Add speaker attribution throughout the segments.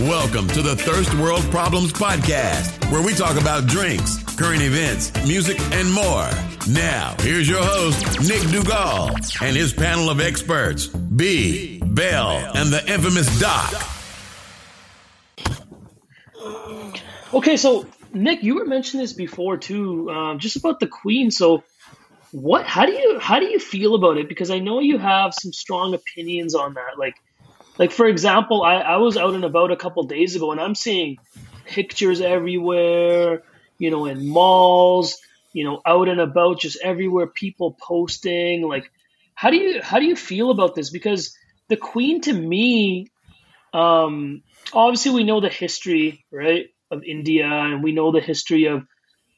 Speaker 1: Welcome to the Thirst World Problems Podcast, where we talk about drinks, current events, music, and more. Now, here's your host, Nick Dugal, and his panel of experts, B, Bell, and the infamous Doc.
Speaker 2: Okay, so Nick, you were mentioning this before too, um, just about the Queen. So, what? How do you how do you feel about it? Because I know you have some strong opinions on that. Like, like for example, I, I was out and about a couple days ago, and I'm seeing pictures everywhere. You know, in malls. You know, out and about, just everywhere, people posting. Like, how do you how do you feel about this? Because the Queen, to me, um, obviously we know the history, right? of India, and we know the history of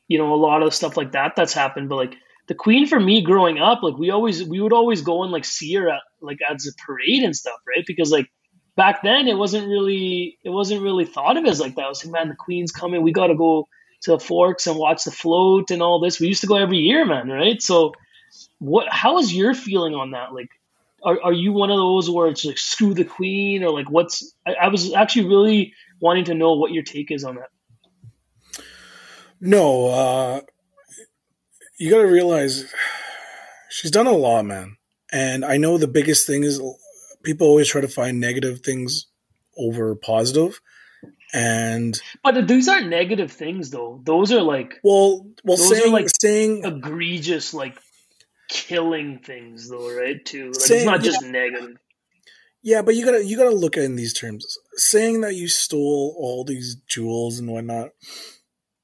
Speaker 2: you know a lot of stuff like that that's happened. But like the Queen for me growing up, like we always we would always go and like see her at like as a parade and stuff, right? Because like back then it wasn't really it wasn't really thought of as like that. I was like, man, the Queen's coming, we got to go to the Forks and watch the float and all this. We used to go every year, man, right? So what how is your feeling on that? Like are, are you one of those where it's like screw the queen or like what's I, I was actually really wanting to know what your take is on that.
Speaker 3: No, uh, you got to realize she's done a lot, man. And I know the biggest thing is people always try to find negative things over positive. And
Speaker 2: but these aren't negative things, though. Those are like
Speaker 3: well, well, saying,
Speaker 2: like
Speaker 3: saying
Speaker 2: egregious, like killing things, though, right? Too. Like,
Speaker 3: saying,
Speaker 2: it's not just
Speaker 3: yeah.
Speaker 2: negative.
Speaker 3: Yeah, but you gotta you gotta look at it in these terms. Saying that you stole all these jewels and whatnot,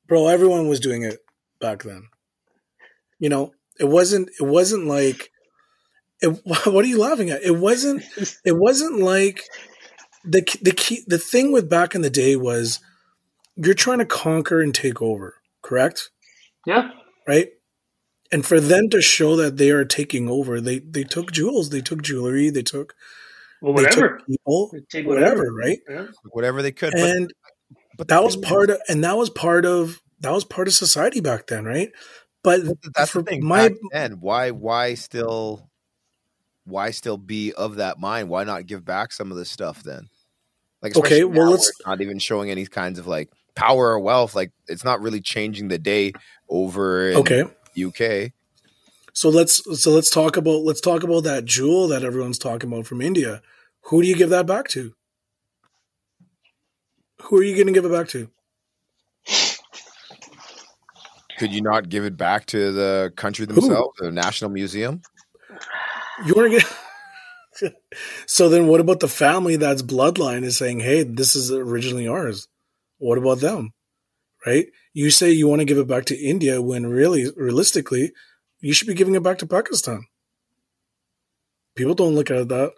Speaker 3: bro. Everyone was doing it back then. You know, it wasn't. It wasn't like. It, what are you laughing at? It wasn't. It wasn't like the the key. The thing with back in the day was you're trying to conquer and take over. Correct.
Speaker 2: Yeah.
Speaker 3: Right. And for them to show that they are taking over, they they took jewels, they took jewelry, they took
Speaker 2: well,
Speaker 3: they
Speaker 2: whatever.
Speaker 3: took people,
Speaker 2: Take
Speaker 3: whatever, right?
Speaker 2: Yeah.
Speaker 4: whatever they could.
Speaker 3: And
Speaker 4: but, but
Speaker 3: that was part of, and that was part of that was part of society back then, right? But
Speaker 4: that's the thing.
Speaker 3: my
Speaker 4: then, why why still why still be of that mind? Why not give back some of this stuff then? Like
Speaker 3: Okay, well, let's-
Speaker 4: it's not even showing any kinds of like power or wealth. Like it's not really changing the day over in
Speaker 3: okay,
Speaker 4: UK.
Speaker 3: so let's so let's talk about let's talk about that jewel that everyone's talking about from India. Who do you give that back to? Who are you going to give it back to?
Speaker 4: Could you not give it back to the country themselves, the National Museum?
Speaker 3: You want to get. so then, what about the family that's bloodline is saying, "Hey, this is originally ours"? What about them? Right? You say you want to give it back to India when really, realistically, you should be giving it back to Pakistan. People don't look at that.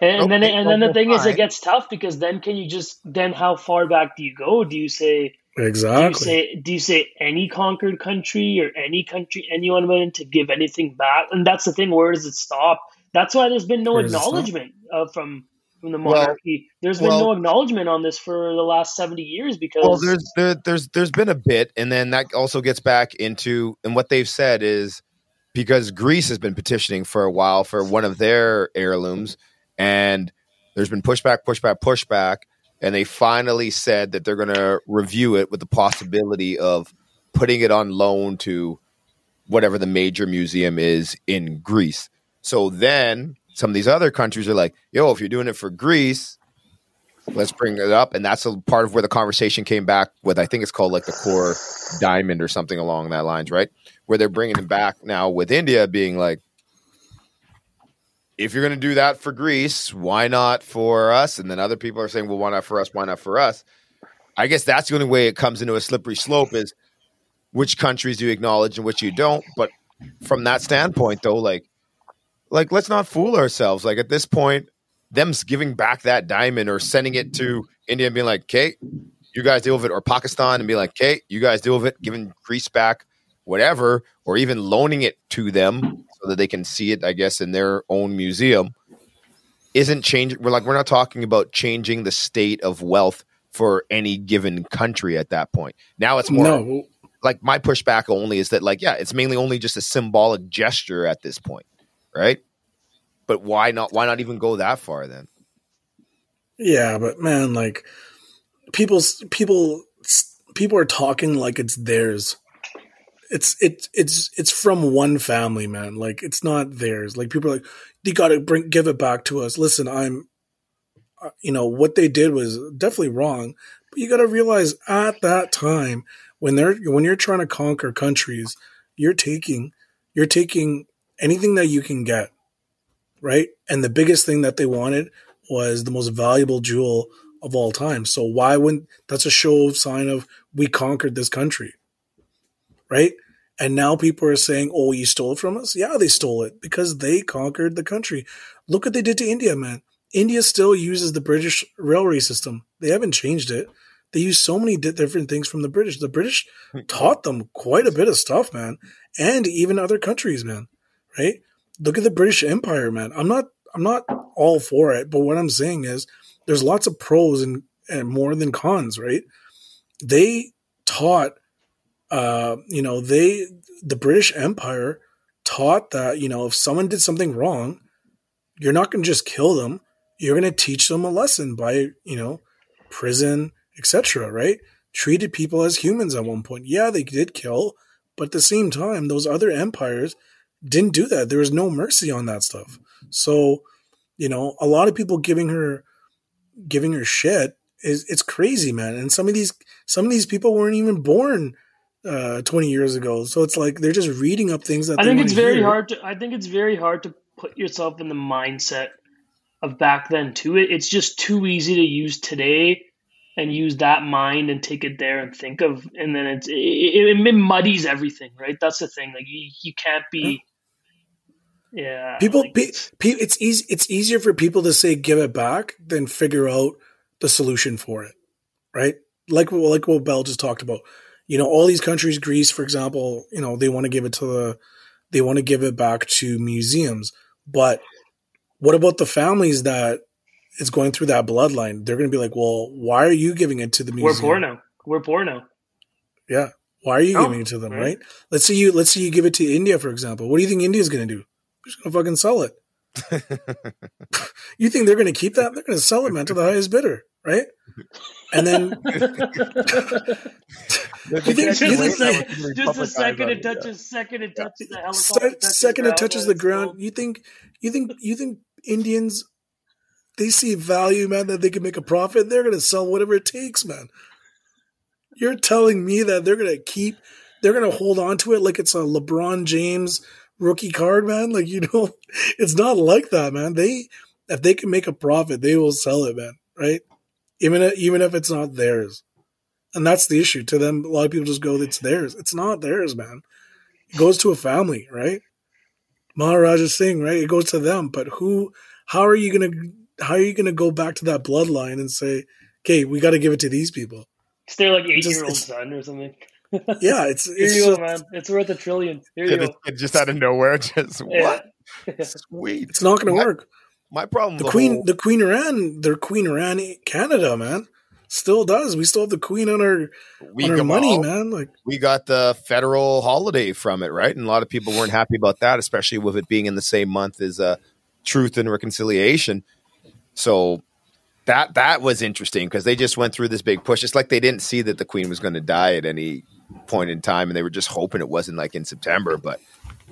Speaker 2: And, and then,
Speaker 4: Okay,
Speaker 2: and then the
Speaker 4: well,
Speaker 2: thing is, it gets tough because then can you just then how far back do you go? Do you say do you
Speaker 3: Exactly.
Speaker 2: say do you say any conquered country or any country anyone willing to give anything back? And that's the thing. Where does it stop? That's why there's been no
Speaker 3: Where does it stop?
Speaker 2: acknowledgement uh, from from the
Speaker 4: Well-
Speaker 2: monarchy. there's been
Speaker 4: well-
Speaker 2: no acknowledgement on this for the last seventy years because
Speaker 4: Well, there's there, there's there's been a bit, and then that also gets back into and what they've said is because Greece has been petitioning for a while for one of their heirlooms, and there's been pushback, pushback, pushback, and they finally said that they're going to review it with the possibility of putting it on loan to whatever the major museum is in Greece. So then some of these other countries are like, "Yo, if you're doing it for Greece." let's bring it up and that's a part of where the conversation came back with i think it's called like the core diamond or something along that lines right where they're bringing it back now with india being like if you're going to do that for greece why not for us? And then other people are saying well why not for us? Why not for us? I guess that's the only way it comes into a slippery slope is which countries you acknowledge and which you don't. But from that standpoint though like like let's not fool ourselves. Like at this point them giving back that diamond or sending it to India and being like, okay, you guys deal with it, or Pakistan and be like, okay, you guys deal with it, giving Greece back, whatever, or even loaning it to them so that they can see it, I guess, in their own museum, isn't changing. We're like, we're not talking about changing the state of wealth for any given country at that point. Now it's more
Speaker 3: No,
Speaker 4: like my pushback only is that like yeah it's mainly only just a symbolic gesture at this point right but why not why not even go that far then
Speaker 3: yeah, but man, like people's people people are talking like it's theirs. It's it's it's it's from one family, man. Like it's not theirs. Like people are like, they got to bring give it back to us. Listen, I'm, uh, you know, what they did was definitely wrong, but you got to realize at that time when they're when you're trying to conquer countries, you're taking you're taking anything that you can get, right? And the biggest thing that they wanted was the most valuable jewel of all time. So why wouldn't that's a show of sign of we conquered this country, right? And now people are saying, "Oh, you stole it from us." Yeah, they stole it because they conquered the country. Look what they did to India, man. India still uses the British railway system. They haven't changed it. They use so many different things from the British. The British hmm. taught them quite a bit of stuff, man, and even other countries, man. Right? Look at the British Empire, man. I'm not I'm not all for it, but what I'm saying is there's lots of pros and, and more than cons, right? They taught, uh, you know, they, the British Empire taught that, you know, if someone did something wrong, you're not going to just kill them. You're going to teach them a lesson by, you know, prison, etc. Right? Treated people as humans at one point. Yeah, they did kill, but at the same time, those other empires didn't do that. There was no mercy on that stuff. So, you know, a lot of people giving her giving her shit is it's crazy, man. And some of these some of these people weren't even born uh 20 years ago. So it's like they're just reading up things that
Speaker 2: I think it's very hear. hard to I think it's very hard to put yourself in the mindset of back then to It it's just too easy to use today and use that mind and take it there and think of and then it's it, it, it muddies everything, right? That's the thing. Like you, you can't be yeah.
Speaker 3: People, like pe- pe- it's easy. It's easier for people to say give it back than figure out the solution for it, right? Like like what Bell just talked about. You know, all these countries, Greece, for example, you know, they want to give it to the, they want to give it back to museums. But what about the families that is going through that bloodline? They're going to be like, well, why are you giving it to the museum?
Speaker 2: We're poor now. We're poor now.
Speaker 3: Yeah. Why are you oh, giving it to them, right. right? Let's say you let's say you give it to India, for example. What do you think India's going to do? just gonna fucking sell it. you think they're gonna keep that? They're gonna sell it, man, to the highest bidder, right? And then
Speaker 2: you think, just, a, just a second it touches, second it touches the helicopter.
Speaker 3: Se- second it touches the ground. You think you think you think Indians they see value, man, that they can make a profit. They're gonna sell whatever it takes, man. You're telling me that they're gonna keep, they're gonna hold on to it like it's a LeBron James rookie card, man. Like you know, it's not like that, man. They if they can make a profit, they will sell it, man. Right? Even if, even if it's not theirs, and that's the issue to them. A lot of people just go, "It's theirs." It's not theirs, man. It goes to a family, right? Maharaja Singh, right? It goes to them. But who? How are you gonna? How are you gonna go back to that bloodline and say, "Okay, we got to give it to these people"?
Speaker 2: It's their like eight year old son or something
Speaker 3: yeah, it's
Speaker 2: here it's you just, go, man. It's worth a trillion. Here you go.
Speaker 4: just out of nowhere, just what? Sweet.
Speaker 3: It's not going to work.
Speaker 4: My problem.
Speaker 3: The, the Queen, whole... the Queen Iran, their Queen Iran, Canada, man, still does. We still have the Queen on our we on our money, man. Like
Speaker 4: we got the federal holiday from it, right? And a lot of people weren't happy about that, especially with it being in the same month as uh, Truth and Reconciliation. So that that was interesting because they just went through this big push. It's like they didn't see that the Queen was going to die at any point in time, and they were just hoping it wasn't like in September. But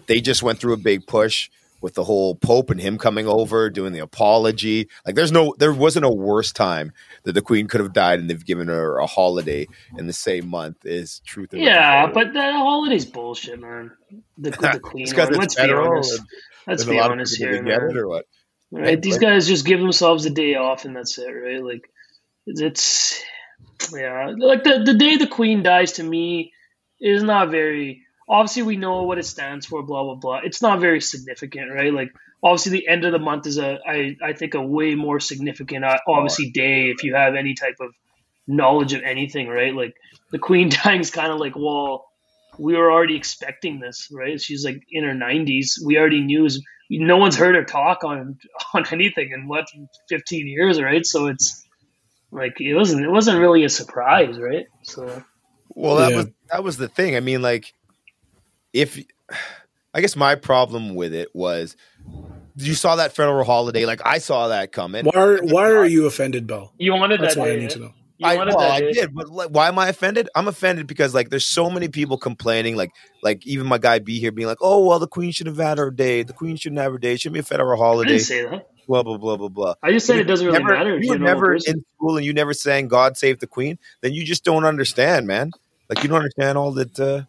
Speaker 4: they just went through a big push with the whole Pope and him coming over, doing the apology. Like, there's no, there wasn't a worse time that the Queen could have died, and they've given her a holiday in the same month. Is truth?
Speaker 2: yeah, but the holiday's bullshit, man. The, the Queen. Let's be honest. Let's be honest here, man. It or what? Right? These guys just give themselves a day off, and that's it, right? Like, it's yeah, like the the day the Queen dies to me is not very. Obviously, we know what it stands for. Blah blah blah. It's not very significant, right? Like, obviously, the end of the month is a I I think a way more significant, uh, obviously, day if you have any type of knowledge of anything, right? Like the Queen dying is kind of like, well, we were already expecting this, right? She's like in her nineties. We already knew. No one's heard her talk on on anything in what fifteen years, right? So it's like it wasn't it wasn't really a surprise, right? So
Speaker 4: well, that yeah. was that was the thing. I mean, like if I guess my problem with it was you saw that federal holiday, like I saw that coming.
Speaker 3: Why are, why are you offended, Bill?
Speaker 2: You wanted
Speaker 3: That's
Speaker 2: that
Speaker 3: why I need to know.
Speaker 2: You
Speaker 4: I, well, I did, but like, why am I offended? I'm offended because like there's so many people complaining, like like even my guy B here being like, oh well, the queen should have had her day. The queen shouldn't have her day. It shouldn't be a federal
Speaker 2: I
Speaker 4: holiday.
Speaker 2: didn't say that.
Speaker 4: Blah blah blah blah blah.
Speaker 2: I just said
Speaker 4: You
Speaker 2: it doesn't really matter. if
Speaker 4: You were never
Speaker 2: person.
Speaker 4: in school and you never sang "God Save the Queen." Then you just don't understand, man. Like you don't understand all that, uh,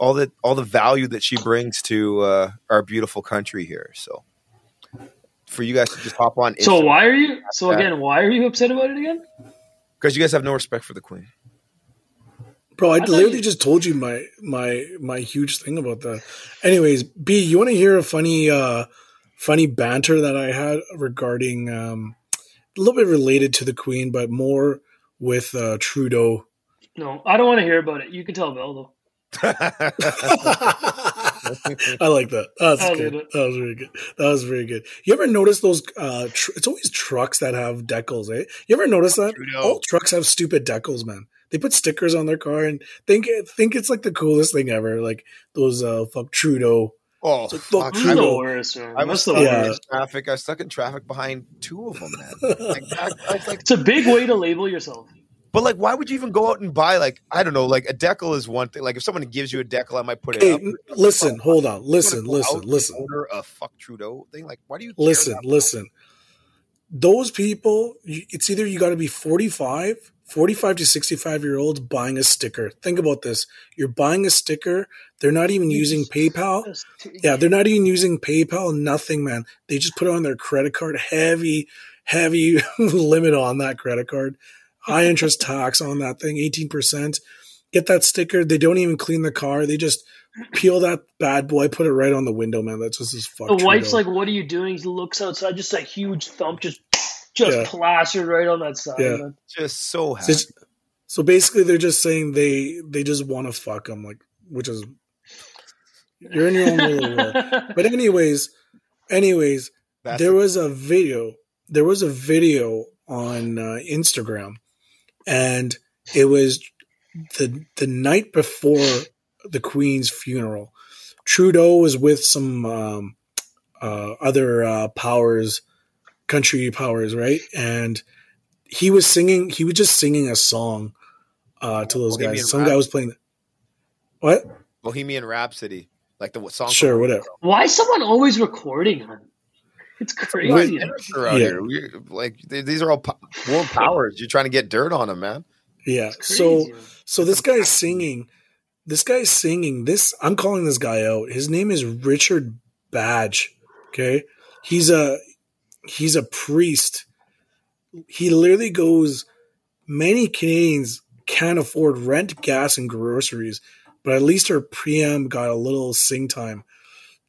Speaker 4: all that, all the value that she brings to uh, our beautiful country here. So, for you guys to just hop on,
Speaker 2: So why are you? So
Speaker 4: Yeah.
Speaker 2: again, why are you upset about it again?
Speaker 4: because you guys have no respect for the queen.
Speaker 3: Bro, I,
Speaker 2: thought
Speaker 3: literally
Speaker 2: you-
Speaker 3: just told you my my my huge thing about that. Anyways, B, you want to hear a funny uh funny banter that I had regarding um a little bit related to the Queen, but more with uh Trudeau.
Speaker 2: No, I don't want to hear about it. You can tell Bill though.
Speaker 3: I like that. That's
Speaker 2: I
Speaker 3: good.
Speaker 2: it.
Speaker 3: That was very good. That was very good. You ever notice those? Uh, tr- it's always trucks that have decals, eh? You ever notice that?
Speaker 4: Trudeau.
Speaker 3: All trucks have stupid decals, man. They put stickers on their car and think think it's like the coolest thing ever. Like those uh, fuck Trudeau.
Speaker 4: oh,
Speaker 3: So
Speaker 4: fuck!
Speaker 3: fuck
Speaker 2: This
Speaker 4: I
Speaker 2: is the
Speaker 3: Trudeau.
Speaker 2: worst, man.
Speaker 4: I was
Speaker 2: That's
Speaker 4: stuck
Speaker 3: Yeah.
Speaker 4: in
Speaker 2: worst.
Speaker 4: traffic. I was stuck in traffic behind two of them, man. Like, I, I was like,
Speaker 2: It's a big way to label yourself.
Speaker 4: But like, why would you even go out and buy like I don't know, like a decal is one thing. Like if someone gives you a decal, I might put it
Speaker 3: Hey,
Speaker 4: up.
Speaker 3: n- listen, hold on, listen, listen, listen,
Speaker 4: Order a fuck Trudeau thing. Like, why do you
Speaker 3: listen, listen. Those people, it's either you got to be 45, 45 to 65 year olds buying a sticker. Think about this. You're buying a sticker. They're not even using PayPal. Yeah, they're not even using PayPal, nothing, man. They just put it on their credit card, heavy, heavy limit on that credit card, high interest tax on that thing, 18%. Get that sticker. They don't even clean the car. They just peel that bad boy, put it right on the window, man. That's just as fuck.
Speaker 2: The wife's like, "What are you doing?" He looks outside, just a huge thump, just just
Speaker 3: Yeah.
Speaker 2: plastered right on that side.
Speaker 3: Yeah.
Speaker 2: man.
Speaker 4: Just so
Speaker 3: So,
Speaker 4: happy.
Speaker 3: it's- so basically, they're just saying they they just want to fuck him, like, which is you're in your own little world. But anyways, anyways,
Speaker 4: That's
Speaker 3: there was a video there was a video on uh, instagram and it was the the night before the queen's funeral trudeau was with some um, uh, other uh, powers country powers right and he was singing he was just singing a song uh, to those
Speaker 4: Bohemian
Speaker 3: guys some guy was playing what
Speaker 4: Bohemian Rhapsody, like the song.
Speaker 3: sure whatever
Speaker 2: Why is someone always recording? Man? It's crazy.
Speaker 4: Amateur out
Speaker 3: Yeah.
Speaker 4: here. We, like th- these are all po- world powers. You're trying to get dirt on them, man.
Speaker 3: yeah so. So this guy's singing. This guy's singing. This I'm calling this guy out. His name is Richard Badge. Okay, he's a he's a priest. He literally goes. Many Canadians can't afford rent, gas, and groceries, but at least our PM got a little sing time.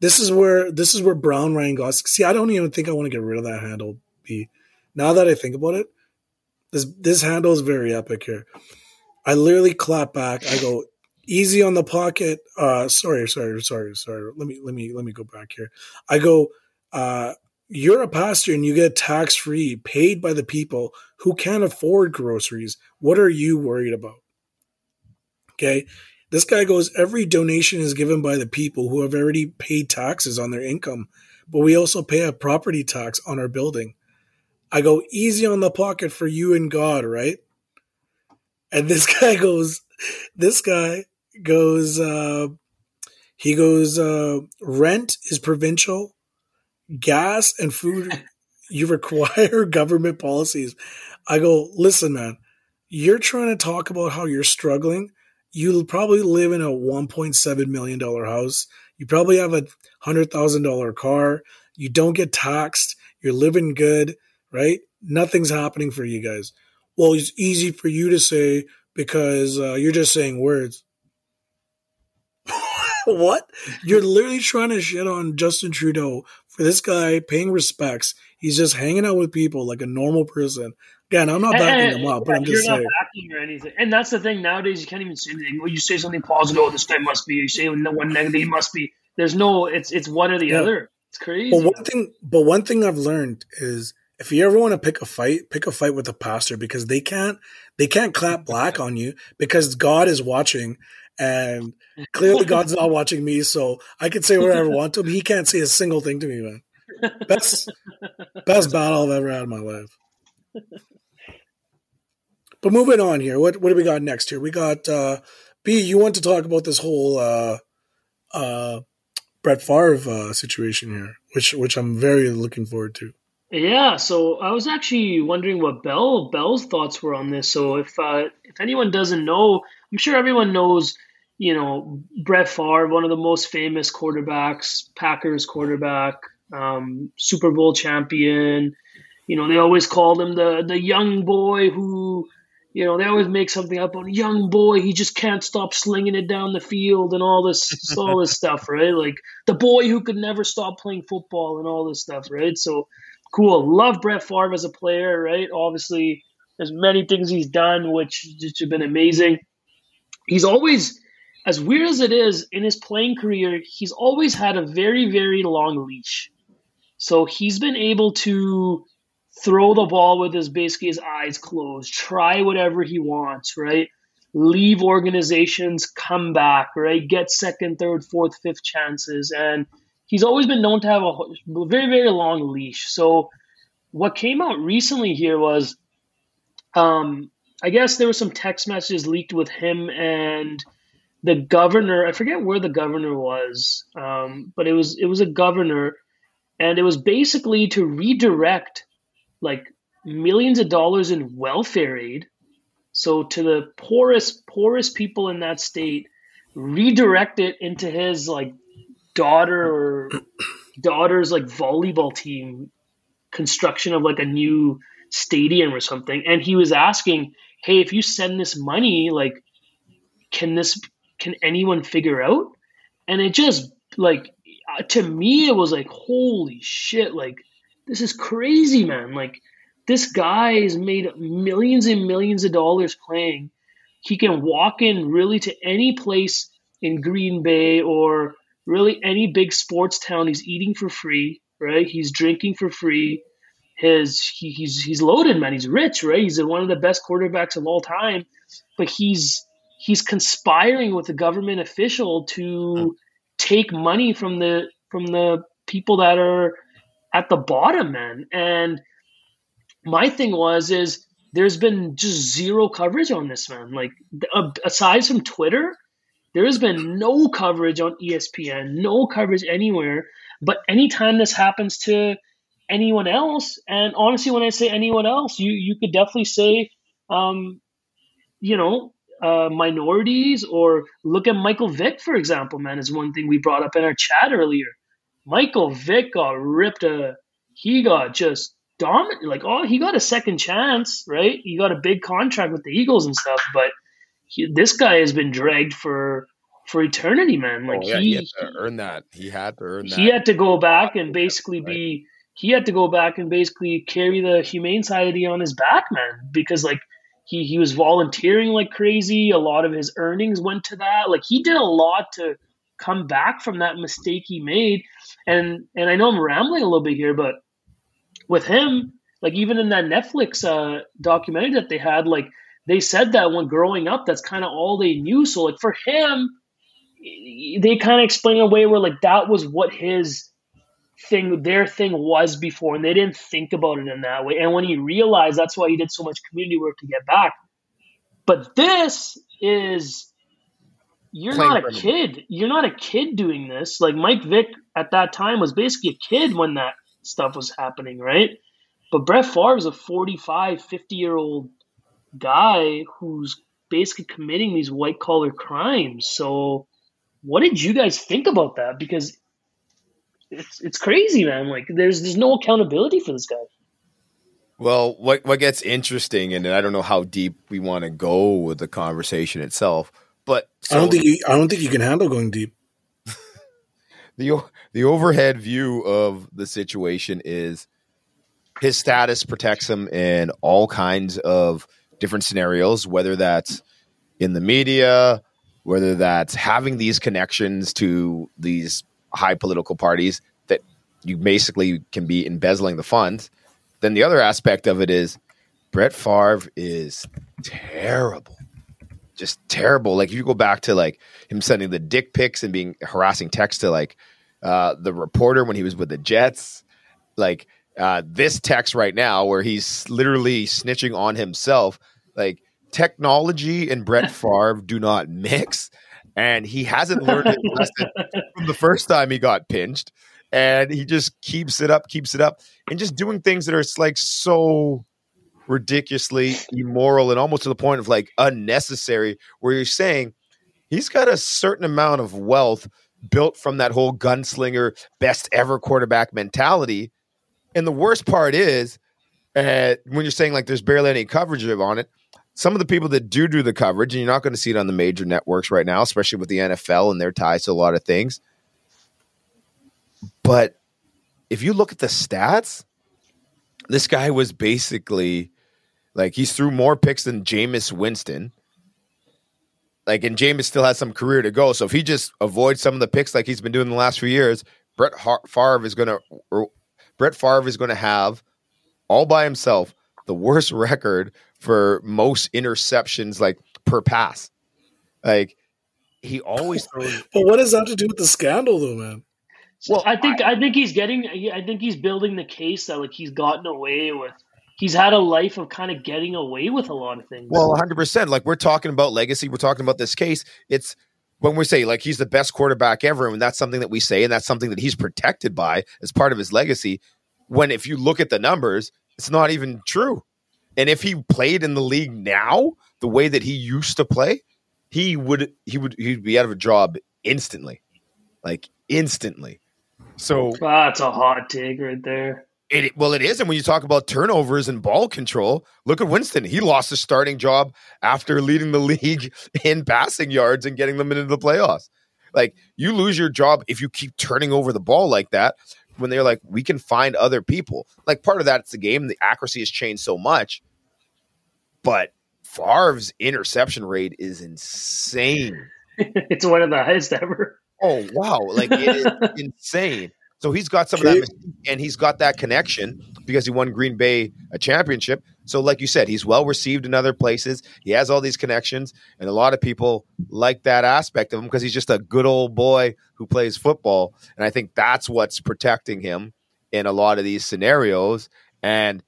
Speaker 3: This is where this is where Brown Ryan got. See, I don't even think I want to get rid of that handle. B. Now that I think about it, this this handle is very epic here. I literally clap back. I go easy on the pocket. Uh, sorry, sorry, sorry, sorry. Let me let me let me go back here. I go. Uh, you're a pastor and you get tax free, paid by the people who can't afford groceries. What are you worried about? Okay. This guy goes, every donation is given by the people who have already paid taxes on their income, but we also pay a property tax on our building. I go, easy on the pocket for you and God, right? And this guy goes, this guy goes, uh, he goes, uh, rent is provincial, gas and food, you require government policies. I go, listen, man, you're trying to talk about how you're struggling. You probably live in a $1.7 million house. You probably have a $100,000 car. You don't get taxed. You're living good, right? Nothing's happening for you guys. Well, it's easy for you to say because uh, you're just saying words. what? You're literally trying to shit on Justin Trudeau for this guy paying respects. He's just hanging out with people like a normal person. Again, I'm not backing them up, but I'm
Speaker 2: you're
Speaker 3: just
Speaker 2: not
Speaker 3: saying.
Speaker 2: backing or anything. And that's the thing nowadays. You can't even say anything. Well, you say something positive. Oh, this guy must be. You say one negative. He must be. There's no. It's it's one or the
Speaker 3: Yeah.
Speaker 2: other. It's crazy.
Speaker 3: But one thing, but one thing I've learned is if you ever want to pick a fight, pick a fight with a pastor because they can't they can't clap black on you because God is watching, and clearly God's not watching me, so I can say whatever I want to him. He can't say a single thing to me, man. Best best battle I've ever had in my life. But moving on here, what what do we got next here? We got uh, B. You want to talk about this whole uh, uh, Brett Favre uh, situation here, which which I'm very looking forward to.
Speaker 2: Yeah, so I was actually wondering what Bell Bell's thoughts were on this. So if uh, if anyone doesn't know, I'm sure everyone knows. You know, Brett Favre, one of the most famous quarterbacks, Packers quarterback, um, Super Bowl champion. You know, they always called him the the young boy who you know, they always make something up on young boy. He just can't stop slinging it down the field and all this, all this stuff, right? Like the boy who could never stop playing football and all this stuff, right? So cool. Love Brett Favre as a player, right? Obviously, there's many things he's done which just have been amazing. He's always, as weird as it is, in his playing career, he's always had a very, very long leash. So he's been able to throw the ball with his basically his eyes closed, try whatever he wants, right? Leave organizations, come back, right? Get second, third, fourth, fifth chances. And he's always been known to have a very, very long leash. So what came out recently here was um, I guess there were some text messages leaked with him and the governor. I forget where the governor was, um, but it was it was a governor, and it was basically to redirect like millions of dollars in welfare aid. So to the poorest poorest people in that state, redirect it into his like daughter or daughter's like volleyball team construction of like a new stadium or something. And he was asking, "Hey, if you send this money, like, can this can anyone figure out?" And it just like uh, to me, it was like, "Holy shit!" Like this is crazy, man. Like this guy has made millions and millions of dollars playing. He can walk in really to any place in Green Bay or really any big sports town. He's eating for free, right? He's drinking for free. His he, he's he's loaded, man. He's rich, right? He's one of the best quarterbacks of all time, but he's he's conspiring with a government official to take money from the from the people that are at the bottom, man. And my thing was is there's been just zero coverage on this, man. Like uh, aside from Twitter, there has been no coverage on ESPN, no coverage anywhere. But anytime this happens to anyone else, and honestly, when I say anyone else, you you could definitely say, um, you know, uh, minorities or look at Michael Vick, for example, man, is one thing we brought up in our chat earlier. Michael Vick got ripped a he got just dominant like oh he got a second chance, right? He got a big contract with the Eagles and stuff, but he, this guy has been dragged for for eternity, man. Like oh, yeah, he, he, had
Speaker 4: to earn that. He had to earn that.
Speaker 2: He had to go back and basically right. be he had to go back and basically carry the humane society on his back, man, because like he he was volunteering like crazy. A lot of his earnings went to that. Like he did a lot to come back from that mistake he made. And and I know I'm rambling a little bit here, but with him, like even in that Netflix uh, documentary that they had, like they said that when growing up, that's kind of all they knew. So like for him, they kind of explain a way where like that was what his thing, their thing was before, and they didn't think about it in that way. And when he realized, that's why he did so much community work to get back. But this is you're not a kid. You're not a kid doing this. Like Mike Vick at that time was basically a kid when that stuff was happening, right? But Brett Favre is a 45, 50 year old guy who's basically committing these white collar crimes. So, what did you guys think about that? Because it's it's crazy, man. Like, there's there's no accountability for this guy.
Speaker 4: Well, what what gets interesting, and I don't know how deep we want to go with the conversation itself, but
Speaker 3: so, I don't think you, I don't think you can handle going deep.
Speaker 4: the the overhead view of the situation is his status protects him in all kinds of different scenarios, whether that's in the media, whether that's having these connections to these high political parties that you basically can be embezzling the funds. Then the other aspect of it is Brett Favre is terrible just terrible. Like if you go back to like him sending the dick pics and being harassing text to like uh, the reporter when he was with the Jets, like uh, this text right now where he's literally snitching on himself. Like technology and Brett Favre do not mix, and he hasn't learned his lesson from the first time he got pinched, and he just keeps it up, keeps it up, and just doing things that are like so ridiculously immoral and almost to the point of like unnecessary. Where you're saying he's got a certain amount of wealth built from that whole gunslinger, best ever quarterback mentality. And the worst part is, uh, when you're saying like there's barely any coverage on it, some of the people that do do the coverage, and you're not going to see it on the major networks right now, especially with the NFL and their ties to a lot of things. But if you look at the stats, this guy was basically like he's threw more picks than Jameis Winston. Like, and Jameis still has some career to go. So if he just avoids some of the picks like he's been doing the last few years, Brett Favre is going to Brett Favre is going to have all by himself the worst record for most interceptions like per pass. Like he always throws.
Speaker 3: But what does that have to do with the scandal, though, man?
Speaker 2: Well, I think I, I think he's getting. I think he's building the case that like he's gotten away with. He's had a life of kind of getting away with a lot of things.
Speaker 4: Well, 100. percent Like we're talking about legacy. We're talking about this case. It's when we say like he's the best quarterback ever, and that's something that we say, and that's something that he's protected by as part of his legacy. When if you look at the numbers, it's not even true. And if he played in the league now, the way that he used to play, he would he would he'd be out of a job instantly, like instantly. So ah,
Speaker 2: that's a hot take right there.
Speaker 4: It, well, it is. And when you talk about turnovers and ball control, look at Winston. He lost his starting job after leading the league in passing yards and getting them into the playoffs. Like you lose your job if you keep turning over the ball like that. When they're like, we can find other people. Like part of that, it's the game. The accuracy has changed so much, but Favre's interception rate is insane.
Speaker 2: it's one of the highest ever.
Speaker 4: Oh wow! Like it is insane. So he's got some of that, and he's got that connection because he won Green Bay a championship. So, like you said, he's well received in other places. He has all these connections, and a lot of people like that aspect of him because he's just a good old boy who plays football. And I think that's what's protecting him in a lot of these scenarios. And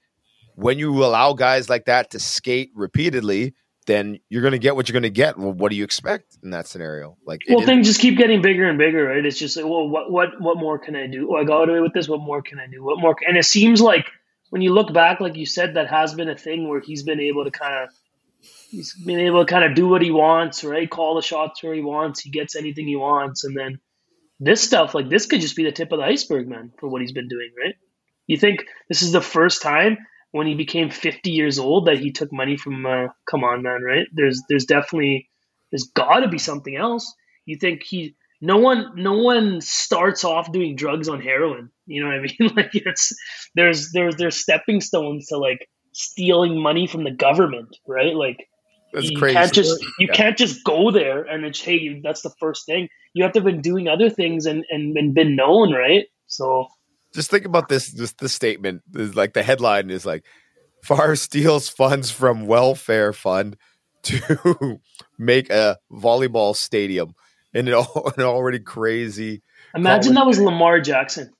Speaker 4: when you allow guys like that to skate repeatedly, then you're going to get what you're going to get. Well, what do you expect in that scenario? Like,
Speaker 2: well, things just keep getting bigger and bigger, right? It's just like, well, what, what, what more can I do? Oh, I got away with this. What more can I do? What more? And it seems like when you look back, like you said, that has been a thing where he's been able to kind of, he's been able to kind of do what he wants, right? Call the shots where he wants. He gets anything he wants, and then this stuff, like this, could just be the tip of the iceberg, man, for what he's been doing, right? You think this is the first time when he became 50 years old that he took money from uh, come on man right? There's there's definitely there's got to be something else. You think he no one no one starts off doing drugs on heroin you know what i mean? Like it's there's there's there's stepping stones to like stealing money from the government right? Like
Speaker 4: that's
Speaker 2: you
Speaker 4: crazy.
Speaker 2: can't just you yeah. can't just go there and it's hey that's the first thing. You have to have been doing other things and and, and been known right? So
Speaker 4: just think about this. Just the statement is like the headline is like, "Favre steals funds from welfare fund to make a volleyball stadium in an, an already crazy."
Speaker 2: Imagine that was Lamar Jackson.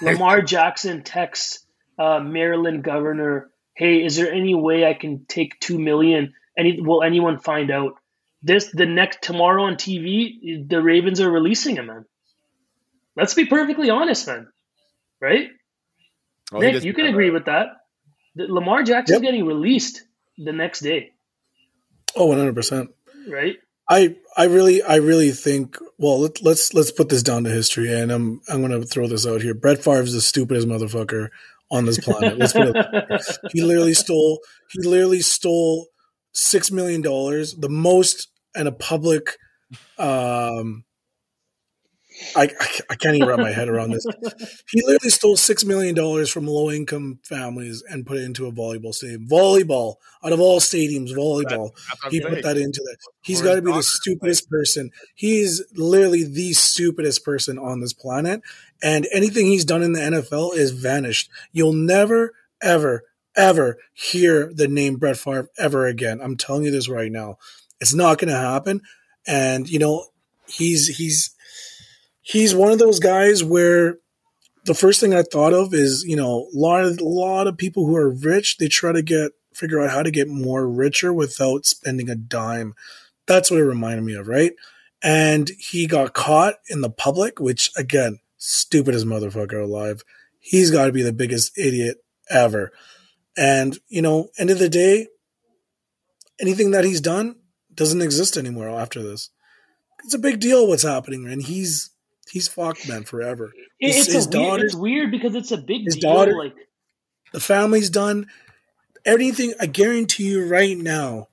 Speaker 2: Lamar Jackson texts uh, Maryland governor, "Hey, is there any way I can take two million? Any will anyone find out?" This the next tomorrow on TV, the Ravens are releasing him, man. Let's be perfectly honest, man right? Oh, Nick, you can agree with that. Lamar Jackson's yep. getting released the next day.
Speaker 3: Oh, Oh, one hundred percent.
Speaker 2: Right.
Speaker 3: I I really I really think well let, let's let's put this down to history and I'm I'm gonna throw this out here. Brett Favre is the stupidest motherfucker on this planet. Let's put it. he literally stole he literally stole six million dollars, the most in a public um I, I can't even wrap my head around this. He literally stole six million dollars from low income families and put it into a volleyball stadium. Volleyball out of all stadiums, volleyball. he put that into that. He's got to be the stupidest person. He's literally the stupidest person on this planet. And anything he's done in the NFL is vanished. You'll never, ever, ever hear the name Brett Favre ever again. I'm telling you this right now. It's not going to happen. And you know, he's he's he's one of those guys where the first thing I thought of is, you know, a lot of, a lot of people who are rich, they try to get figure out how to get more richer without spending a dime. That's what it reminded me of, right? And he got caught in the public, which again, stupidest motherfucker alive. He's got to be the biggest idiot ever. And, you know, end of the day, anything that he's done doesn't exist anymore after this. It's a big deal what's happening, and he's he's fucked man forever.
Speaker 2: His,
Speaker 3: His,
Speaker 2: it's,
Speaker 3: his
Speaker 2: a weird,
Speaker 3: daughter,
Speaker 2: it's weird because it's a big
Speaker 3: his
Speaker 2: deal.
Speaker 3: daughter-
Speaker 2: like
Speaker 3: the family's done anything. I guarantee you right now,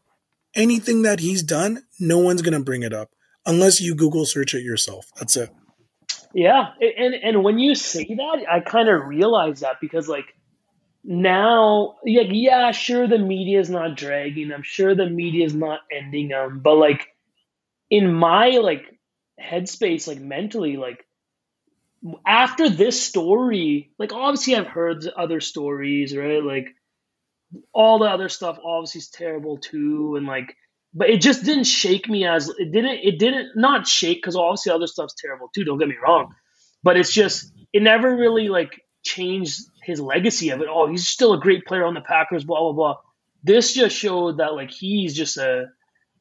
Speaker 3: anything that he's done, no one's gonna bring it up unless you Google search it yourself. That's it.
Speaker 2: Yeah, and and when you say that, I kind of realize that because like now, like yeah, sure the media is not dragging. I'm sure the media is not ending them, but like in my like headspace, like mentally, like after this story, like obviously I've heard other stories, right? Like all the other stuff obviously is terrible too, and like but it just didn't shake me as it didn't it didn't not shake because obviously other stuff's terrible too don't get me wrong but it's just it never really like changed his legacy of it oh he's still a great player on the packers blah blah blah this just showed that like he's just a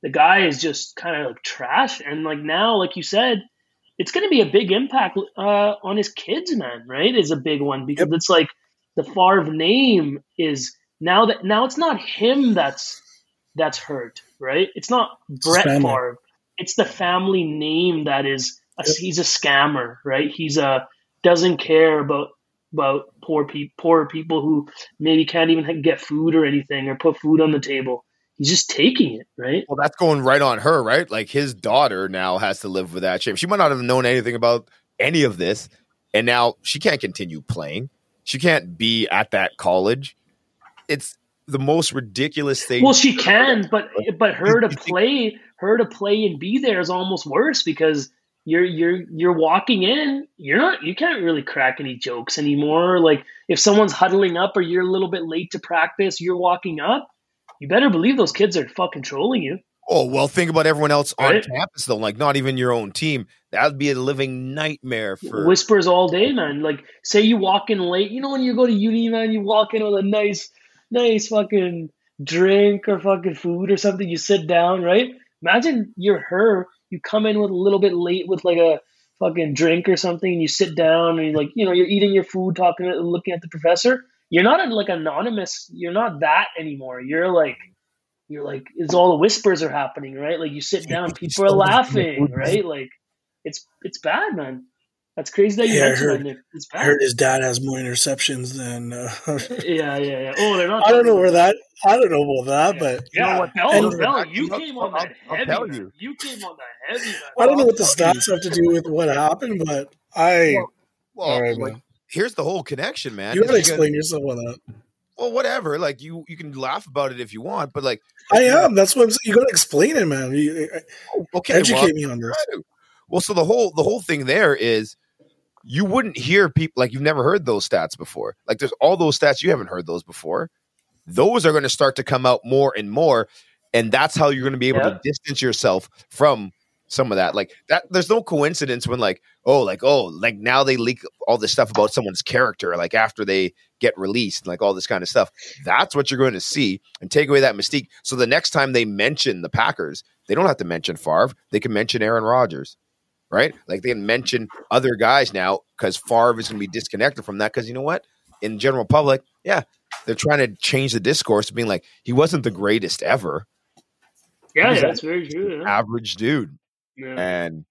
Speaker 2: the guy is just kind of like trash and like now like you said it's going to be a big impact uh, on his kids man right is a big one because it's like the Favre name is now that now it's not him that's that's hurt, right? It's not Brett
Speaker 3: family.
Speaker 2: Favre. It's the family name that is. A,
Speaker 3: Yep.
Speaker 2: He's a scammer, right? He's a doesn't care about about poor people, poor people who maybe can't even get food or anything or put food on the table. He's just taking it, right?
Speaker 4: Well, that's going right on her, right? Like his daughter now has to live with that shame. She might not have known anything about any of this, and now she can't continue playing. She can't be at that college. It's the most ridiculous thing.
Speaker 2: Well, she can, but but her to play, her to play and be there is almost worse because you're you're you're walking in. You're not. You can't really crack any jokes anymore. Like if someone's huddling up or you're a little bit late to practice, you're walking up. You better believe those kids are fucking trolling you.
Speaker 4: oh well, think about everyone else on
Speaker 2: Right.
Speaker 4: campus though. Like not even your own team. That would be a living nightmare for.
Speaker 2: Whispers all day, man. Like say you walk in late. You know when you go to uni, man, you walk in with a nice, nice fucking drink or fucking food or something. You sit down, right? Imagine you're her. You come in with a little bit late with like a fucking drink or something, and you sit down and you're like, you know, you're eating your food, talking, looking at the professor. You're not like anonymous. You're not that anymore. You're like, you're like, it's all the whispers are happening, right? Like you sit down, people are laughing, right? Like it's it's bad, man. That's crazy that you
Speaker 3: Yeah, I
Speaker 2: mentioned
Speaker 3: heard-
Speaker 2: that, Nick. It's
Speaker 3: I heard his dad has more interceptions than. Uh,
Speaker 2: Yeah, yeah, yeah. Oh, they're not.
Speaker 3: I don't know where that. I don't know about that, but
Speaker 2: Yeah,
Speaker 4: know what?
Speaker 2: Bell,
Speaker 3: And-
Speaker 2: Bell, you
Speaker 4: I'll-
Speaker 2: came on
Speaker 4: I'll-
Speaker 2: that
Speaker 4: I'll tell you.
Speaker 2: You came on that heavy.
Speaker 3: I don't know what the stats have to do with what happened. But I.
Speaker 4: Well, well,
Speaker 3: all right,
Speaker 4: like,
Speaker 3: man.
Speaker 4: Here's the whole connection, man.
Speaker 3: You
Speaker 4: is
Speaker 3: gotta
Speaker 4: because-
Speaker 3: explain yourself on that.
Speaker 4: Well, whatever. Like you, you can laugh about it if you want, but like,
Speaker 3: I am. That's what I'm saying. You gotta explain it, man. You, oh,
Speaker 4: okay,
Speaker 3: educate
Speaker 4: well,
Speaker 3: me on this.
Speaker 4: Well, so the whole the whole thing there is you wouldn't hear people like you've never heard those stats before. Like there's all those stats you haven't heard those before. Those are going to start to come out more and more, and that's how you're going to be able
Speaker 2: Yeah.
Speaker 4: to distance yourself from some of that. Like that, there's no coincidence when like oh like oh like now they leak all this stuff about someone's character like after they get released like all this kind of stuff. That's what you're going to see and take away that mystique. So the next time they mention the Packers, they don't have to mention Favre. They can mention Aaron Rodgers, right? Like they can mention other guys now because Favre is going to be disconnected from that. Because you know what? In general public, yeah, they're trying to change the discourse to being like he wasn't the greatest ever,
Speaker 2: Yeah, yeah, that's very true. Yeah.
Speaker 4: average dude,
Speaker 2: Yeah.
Speaker 4: and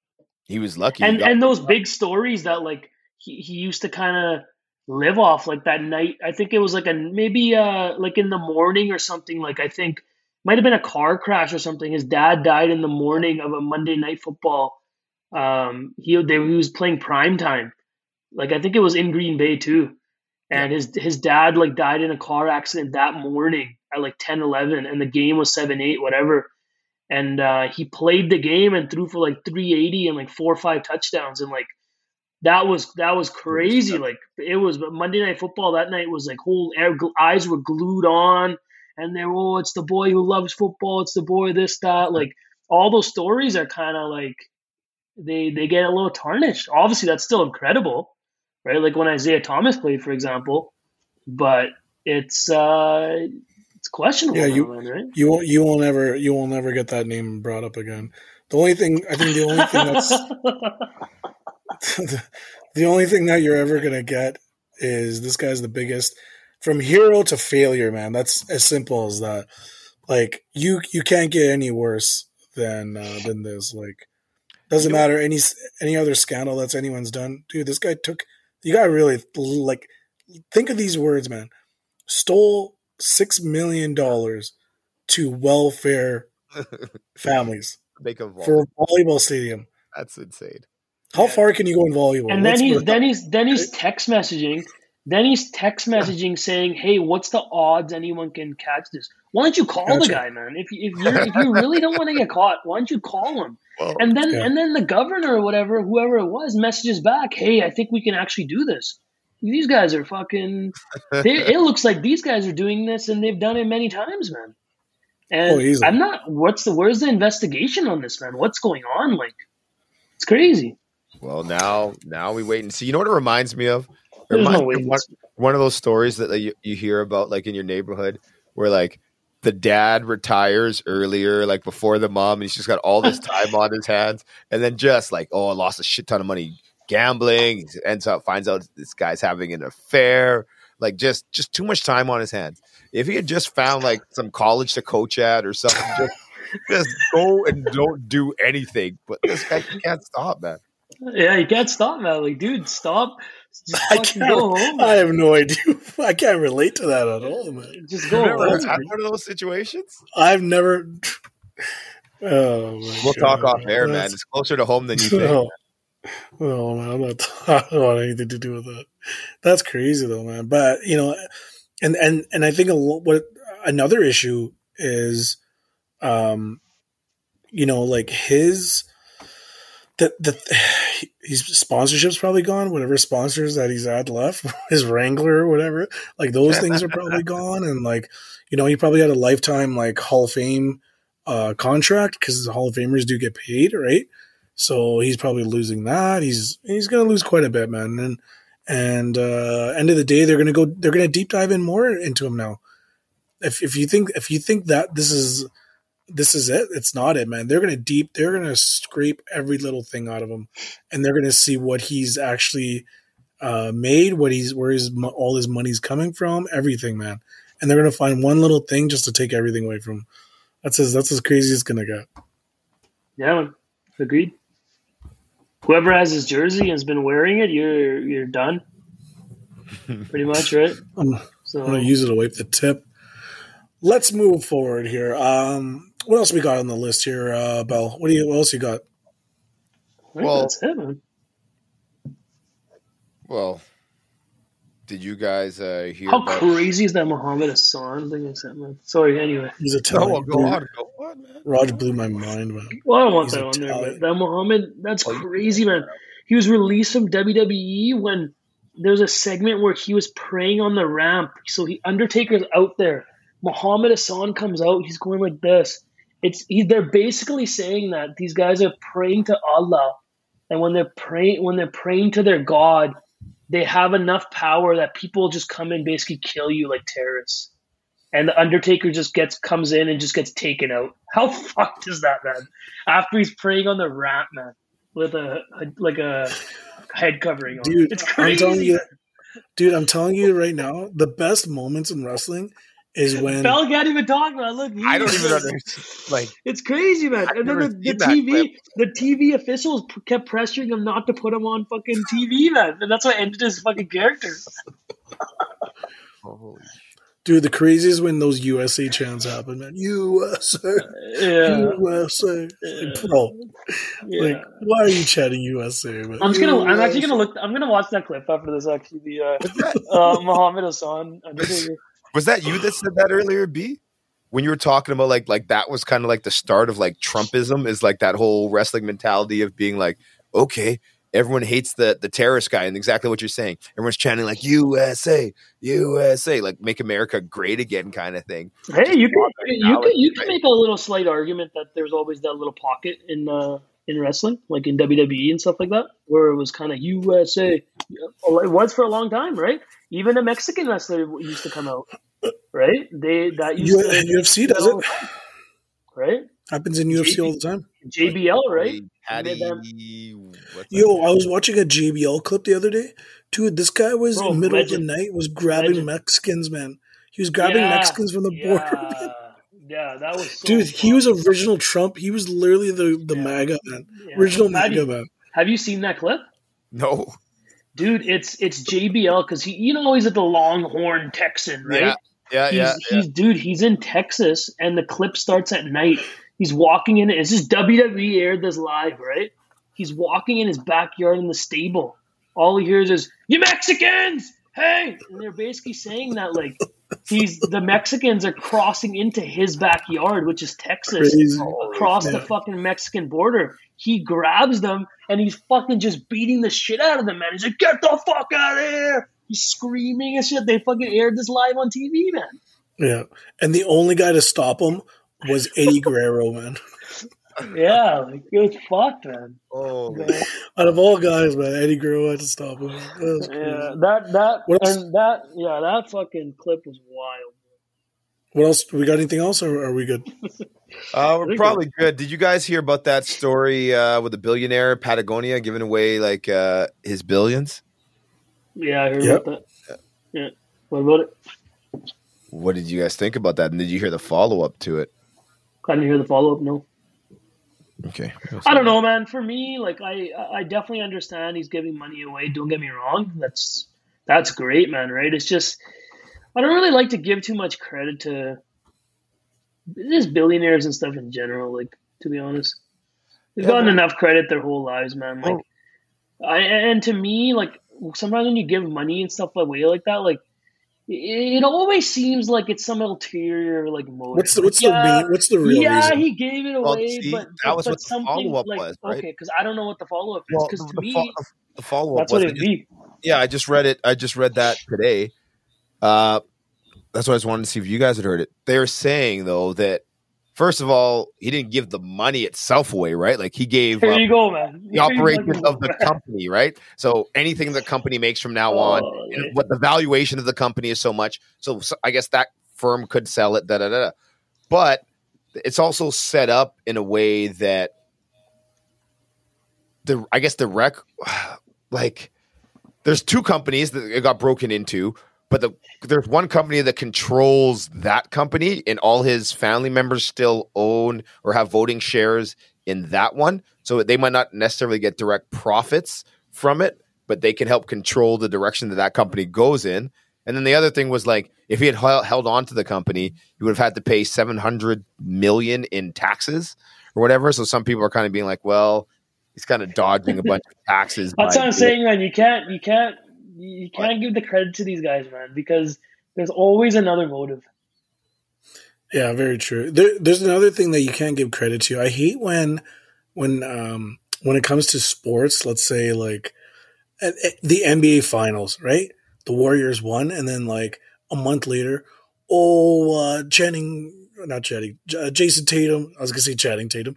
Speaker 4: he was lucky.
Speaker 2: and and those big stories that like he, he used to kind of live off like that night i think it was like a maybe uh like in the morning or something like i think might have been a car crash or something his dad died in the morning of a monday night football um he they, he was playing prime time like i think it was in green bay too and his his dad like died in a car accident that morning at like 10 11 and the game was 7 8 whatever and uh, he played the game and threw for like 380 and like four or five touchdowns and like that was that was crazy like it was but monday night football that night was like whole air, eyes were glued on and they were oh it's the boy who loves football it's the boy this that like all those stories are kind of like they they get a little tarnished. Obviously that's still incredible right? Like when isaiah thomas played for example but it's uh it's questionable.
Speaker 3: Yeah, you-
Speaker 2: right?
Speaker 3: You won't. You will never. You will never get that name brought up again. The only thing I think the only thing that's the, the only thing that you're ever gonna get is this guy's the biggest from hero to failure, man. That's as simple as that. Like you, you can't get any worse than uh, than this. Like doesn't matter any any other scandal that's anyone's done, dude. This guy took. You gotta really like think of these words, man. Stole six million dollars to welfare families
Speaker 4: Make a vault.
Speaker 3: for a volleyball stadium.
Speaker 4: That's insane.
Speaker 3: How far can you go in volleyball?
Speaker 2: and then
Speaker 3: Let's
Speaker 2: he's
Speaker 3: go-
Speaker 2: then he's then he's text messaging. Then he's text messaging saying, "Hey, what's the odds anyone can catch this? Why don't you call the guy, man? If you if you if you really don't want to get caught, why don't you call him?"
Speaker 4: Well,
Speaker 2: And then
Speaker 3: Yeah.
Speaker 2: and then the governor or whatever, whoever it was, messages back, "Hey, I think we can actually do this. These guys are fucking. They, it looks like these guys are doing this, and they've done it many times, man. And
Speaker 3: Oh, easily.
Speaker 2: I'm not. What's the? Where's the investigation on this, man? What's going on? Like, it's crazy.
Speaker 4: well, now now we wait and see. You know what it reminds me of? It
Speaker 2: There's
Speaker 4: reminds
Speaker 2: no
Speaker 4: me of one, one of those stories that like, you, you hear about like in your neighborhood where like the dad retires earlier, like before the mom, and he's just got all this time on his hands, and then just like, oh, I lost a shit ton of money gambling. He ends up finds out this guy's having an affair. Like just just too much time on his hands. If he had just found like some college to coach at or something, just just go and don't do anything. But this guy can't stop, man.
Speaker 2: Yeah, you can't stop, man. Like, dude, stop. Just
Speaker 3: I can't.
Speaker 2: go home.
Speaker 3: I have no idea. I can't relate to that at all, man.
Speaker 2: Just go
Speaker 4: never
Speaker 2: home.
Speaker 4: had one of those situations?
Speaker 3: I've never. Oh,
Speaker 4: We'll talk off air, man. It's closer to home than you think.
Speaker 3: Oh, oh man, I'm not. I don't want anything to do with that. That's crazy though, man. But you know, and and and I think a lo- what another issue is, um, you know, like his the the his sponsorship's probably gone. Whatever sponsors that he's had left, his Wrangler or whatever, like those things are probably gone. And like, you know, he probably had a lifetime like Hall of Fame uh contract because the Hall of Famers do get paid, right? So he's probably losing that. He's he's gonna lose quite a bit, man. And and uh end of the day, they're gonna go. They're gonna deep dive in more into him now. If if you think if you think that this is this is it, it's not it, man. They're gonna deep. They're gonna scrape every little thing out of him, and they're gonna see what he's actually uh made, what he's where his all his money's coming from, everything, man. And they're gonna find one little thing just to take everything away from. Him. That's as that's as crazy as it's gonna get.
Speaker 2: Yeah. Agreed. Whoever has his jersey and has been wearing it, you're you're done. Pretty much, right?
Speaker 3: I'm,
Speaker 2: So
Speaker 3: I'm gonna use it to wipe the tip. Let's move forward here. Um, what else we got on the list here, uh, Bell? What do you? What else you got?
Speaker 4: Well-
Speaker 2: that's it, man.
Speaker 4: Well, did you guys uh, hear
Speaker 2: How
Speaker 4: about?
Speaker 2: crazy is that Muhammad Hassan thing I sent, man? Sorry, anyway.
Speaker 3: He's a
Speaker 4: No,
Speaker 3: talent.
Speaker 4: well, go on. Go on, man.
Speaker 3: Raj blew my mind, man.
Speaker 2: Well, I don't want
Speaker 3: He's
Speaker 2: that on there, but that Muhammad, that's
Speaker 4: Oh,
Speaker 2: crazy, man. He was released from WWE when there was a segment where he was praying on the ramp. So he Undertaker's out there. Muhammad Hassan comes out. He's going like this. It's he, they're basically saying that these guys are praying to Allah, and when they're praying when they're praying to their God, they have enough power that people just come and basically kill you like terrorists. And the Undertaker just gets comes in and just gets taken out. How fucked is that, man? After he's praying on the rat, man, with a, a like a head covering on.
Speaker 3: Dude,
Speaker 2: it's
Speaker 3: I'm
Speaker 2: crazy.
Speaker 3: telling you, dude. I'm telling you right now, the best moments in wrestling is when
Speaker 2: Bell can't even talk, man. Look,
Speaker 4: I don't even understand. Like,
Speaker 2: It's crazy, man.
Speaker 4: I've
Speaker 2: and then the, the TV, the TV officials p- kept pressuring him not to put him on fucking TV, man. And that's what ended his fucking character.
Speaker 4: holy
Speaker 3: dude. The craziest when those USA chants happen, man. USA,
Speaker 2: Yeah,
Speaker 3: USA,
Speaker 2: Yeah.
Speaker 3: like, bro.
Speaker 2: yeah.
Speaker 3: Like, why are you chanting USA? Man?
Speaker 2: I'm just gonna. I'm actually gonna look. I'm gonna watch that clip after this. Actually, the
Speaker 4: Was that,
Speaker 2: uh, uh, Muhammad Hassan.
Speaker 4: Was that you that said that earlier, B? When you were talking about like like that was kind of like the start of like Trumpism is like that whole wrestling mentality of being like, okay, everyone hates the the terrorist guy, and exactly what you're saying. Everyone's chanting like USA, USA, like make America great again kind of thing.
Speaker 2: Hey, you can you can you can make a little slight argument that there's always that little pocket in uh, in wrestling, like in WWE and stuff like that, where it was kind of USA. It was for a long time, right? Even a Mexican wrestler used to come out. Right? They that used
Speaker 3: U-
Speaker 2: to
Speaker 3: UFC does it.
Speaker 2: right?
Speaker 3: Happens in UFC all the time.
Speaker 2: JBL, right?
Speaker 4: Patty,
Speaker 2: Made
Speaker 4: what's that?
Speaker 3: Yo, I was watching a JBL clip the other day. Dude, this guy was
Speaker 2: Bro,
Speaker 3: in the middle
Speaker 2: legend.
Speaker 3: of the night, was grabbing
Speaker 2: Legend.
Speaker 3: Mexicans, man. He was grabbing
Speaker 2: Yeah,
Speaker 3: Mexicans from the border.
Speaker 2: Yeah, yeah, that was so
Speaker 3: Dude, he was original Trump. He was literally the, the
Speaker 2: Yeah.
Speaker 3: MAGA man.
Speaker 2: Yeah.
Speaker 3: Original
Speaker 2: Have
Speaker 3: MAGA
Speaker 2: you,
Speaker 3: man.
Speaker 2: have you seen that clip?
Speaker 4: no.
Speaker 2: Dude, it's it's JBL because he you know he's at the Longhorn Texan, right?
Speaker 4: Yeah, yeah,
Speaker 2: he's,
Speaker 4: yeah. yeah.
Speaker 2: dude, he's in Texas and the clip starts at night. He's walking in it's just WWE aired this live, right? He's walking in his backyard in the stable. All he hears is, You Mexicans! Hey! And they're basically saying that like he's the Mexicans are crossing into his backyard, which is Texas,
Speaker 3: Crazy.
Speaker 2: across the fucking Mexican border. He grabs them and he's fucking just beating the shit out of them, man. He's like, Get the fuck out of here! He's screaming and shit. They fucking aired this live on TV, man.
Speaker 3: Yeah. And the only guy to stop him was Eddie Guerrero, man.
Speaker 2: Yeah, like it was fucked, man.
Speaker 4: Oh,
Speaker 3: Out of all guys, man, Eddie Guerrero had to stop him. That was crazy.
Speaker 2: Yeah, that that
Speaker 3: What else?
Speaker 2: and that yeah, that fucking clip was wild.
Speaker 3: What else? We got anything else, or are we good?
Speaker 4: Uh, we're probably good. Did you guys hear about that story uh, with the billionaire Patagonia giving away like uh, his billions?
Speaker 2: Yeah, I heard
Speaker 3: Yep.
Speaker 2: about that. Yeah. What about it?
Speaker 4: What did you guys think about that? And did you hear the follow up to it?
Speaker 2: I didn't hear the follow up. No,
Speaker 4: Okay,
Speaker 2: I don't know, man. For me, like I, I definitely understand he's giving money away. Don't get me wrong. That's that's great, man. Right? It's just I don't really like to give too much credit to just billionaires and stuff in general. Like to be honest, they've
Speaker 4: Yeah,
Speaker 2: gotten
Speaker 4: well-
Speaker 2: enough credit their whole lives, man. Oh. Like, I and to me, like sometimes when you give money and stuff away like that, like it, it always seems like it's some ulterior like motive.
Speaker 3: What's the
Speaker 2: Like,
Speaker 3: what's
Speaker 2: yeah,
Speaker 3: the main, what's the real
Speaker 2: yeah,
Speaker 3: reason?
Speaker 2: he gave it
Speaker 4: Well,
Speaker 2: away,
Speaker 4: see,
Speaker 2: but,
Speaker 4: that was
Speaker 2: but
Speaker 4: what the follow-up
Speaker 2: like
Speaker 4: was, right?
Speaker 2: okay, because I don't know what the follow up is. Because
Speaker 4: the,
Speaker 2: to
Speaker 4: the,
Speaker 2: me,
Speaker 4: fo- the follow up
Speaker 2: that's
Speaker 4: was
Speaker 2: what it'd
Speaker 4: yeah. I just read it. I just read that today. Uh, that's why I just wanted to see if you guys had heard it. They're saying though that first of all, he didn't give the money itself away, right? Like he gave
Speaker 2: Here you go, man.
Speaker 4: the operation of the company, right? So anything the company makes from now on,
Speaker 2: Oh, yeah.
Speaker 4: what the valuation of the company is so much. So, so I guess that firm could sell it, da da da. da. But it's also set up in a way that the I guess the rec like there's two companies that it got broken into, but the there's one company that controls that company, and all his family members still own or have voting shares in that one. So they might not necessarily get direct profits from it, but they can help control the direction that that company goes in. And then the other thing was like, if he had held on to the company, he would have had to pay seven hundred million in taxes or whatever. So some people are kind of being like, well, he's kind of dodging a bunch of taxes.
Speaker 2: That's what I'm saying, man. You can't, you can't, you can't give the credit to these guys, man, because there's always another motive.
Speaker 3: Yeah, very true. There, there's another thing that you can't give credit to. I hate when, when, um, when it comes to sports, let's say like at, at the NBA finals, right? The Warriors won, and then like a month later, oh, uh, Channing, not Channing, uh, Jayson Tatum. I was gonna say Channing Tatum.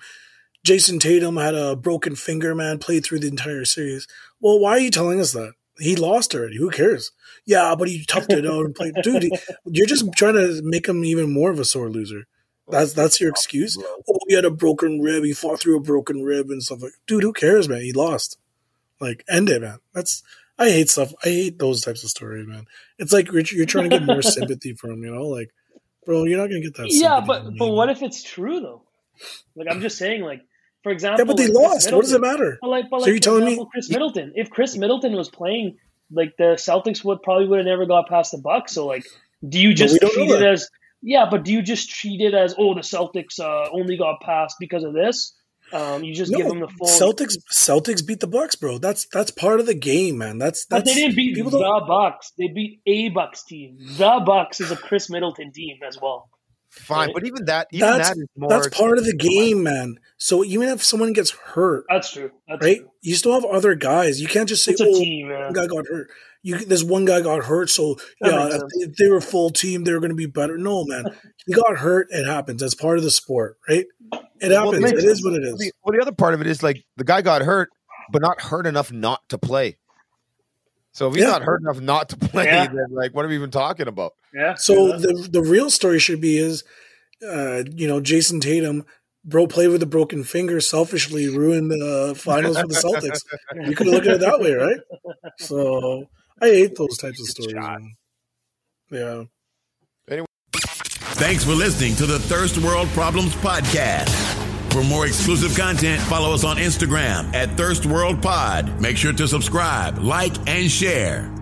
Speaker 3: Jayson Tatum had a broken finger, man, played through the entire series. Well, why are you telling us that? He lost already. Who cares? Yeah, but he toughed it out and played. Dude, he- you're just trying to make him even more of a sore loser. That's that's your excuse. Oh, he had a broken rib. He fought through a broken rib and stuff like. Dude, who cares, man? He lost. Like, end it, man. That's I hate stuff. I hate those types of stories, man. It's like you're, you're trying to get more sympathy from him, you know? Like, bro, you're not gonna get that.
Speaker 2: Yeah, but but what if it's true though? Like I'm just saying, like for example,
Speaker 3: Yeah, but they
Speaker 2: like
Speaker 3: lost. What does it matter?
Speaker 2: But like, but
Speaker 3: So you're
Speaker 2: for
Speaker 3: telling me-
Speaker 2: Khris Middleton. If Khris Middleton was playing, like the Celtics would probably would have never got past the Bucks. So like, do you just treat it as yeah? But do you just treat it as oh the Celtics uh, only got past because of this? Um, you just
Speaker 3: No,
Speaker 2: give them the full.
Speaker 3: Celtics. Celtics beat the Bucks, bro. That's that's part of the game, man. That's
Speaker 2: but they didn't beat the Bucks. They beat a Bucks team. The Bucks is a Khris Middleton team as well.
Speaker 4: Fine,
Speaker 2: Right?
Speaker 4: but even that, even
Speaker 3: That's
Speaker 4: that is more.
Speaker 3: that's part of the game, man. So even if someone gets hurt,
Speaker 2: That's true. That's
Speaker 3: right?
Speaker 2: true.
Speaker 3: You still have other guys. You can't just say,
Speaker 2: It's a
Speaker 3: "Oh,
Speaker 2: team, man.
Speaker 3: one guy got hurt." You this one guy got hurt, so
Speaker 2: That
Speaker 3: yeah,
Speaker 2: makes
Speaker 3: if, if they were full team, they were going to be better. No, man, he got hurt. It happens. That's part of the sport, right? It
Speaker 4: Well,
Speaker 3: happens. it is what it is.
Speaker 4: Well, the other part of it is like the guy got hurt, but not hurt enough not to play. So if he's
Speaker 3: Yeah.
Speaker 4: not hurt enough not to play,
Speaker 2: Yeah.
Speaker 4: then like what are we even talking about?
Speaker 2: Yeah.
Speaker 3: So
Speaker 2: yeah.
Speaker 3: the the real story should be is, uh, you know, Jayson Tatum, bro, played with a broken finger, selfishly ruined the finals for the Celtics. You could look at it that way, right? So I hate those types of stories.
Speaker 4: shot.
Speaker 3: man. Yeah.
Speaker 1: Thanks for listening to the Thirst World Problems Podcast. For more exclusive content, follow us on Instagram at Thirst World Pod. Make sure to subscribe, like, and share.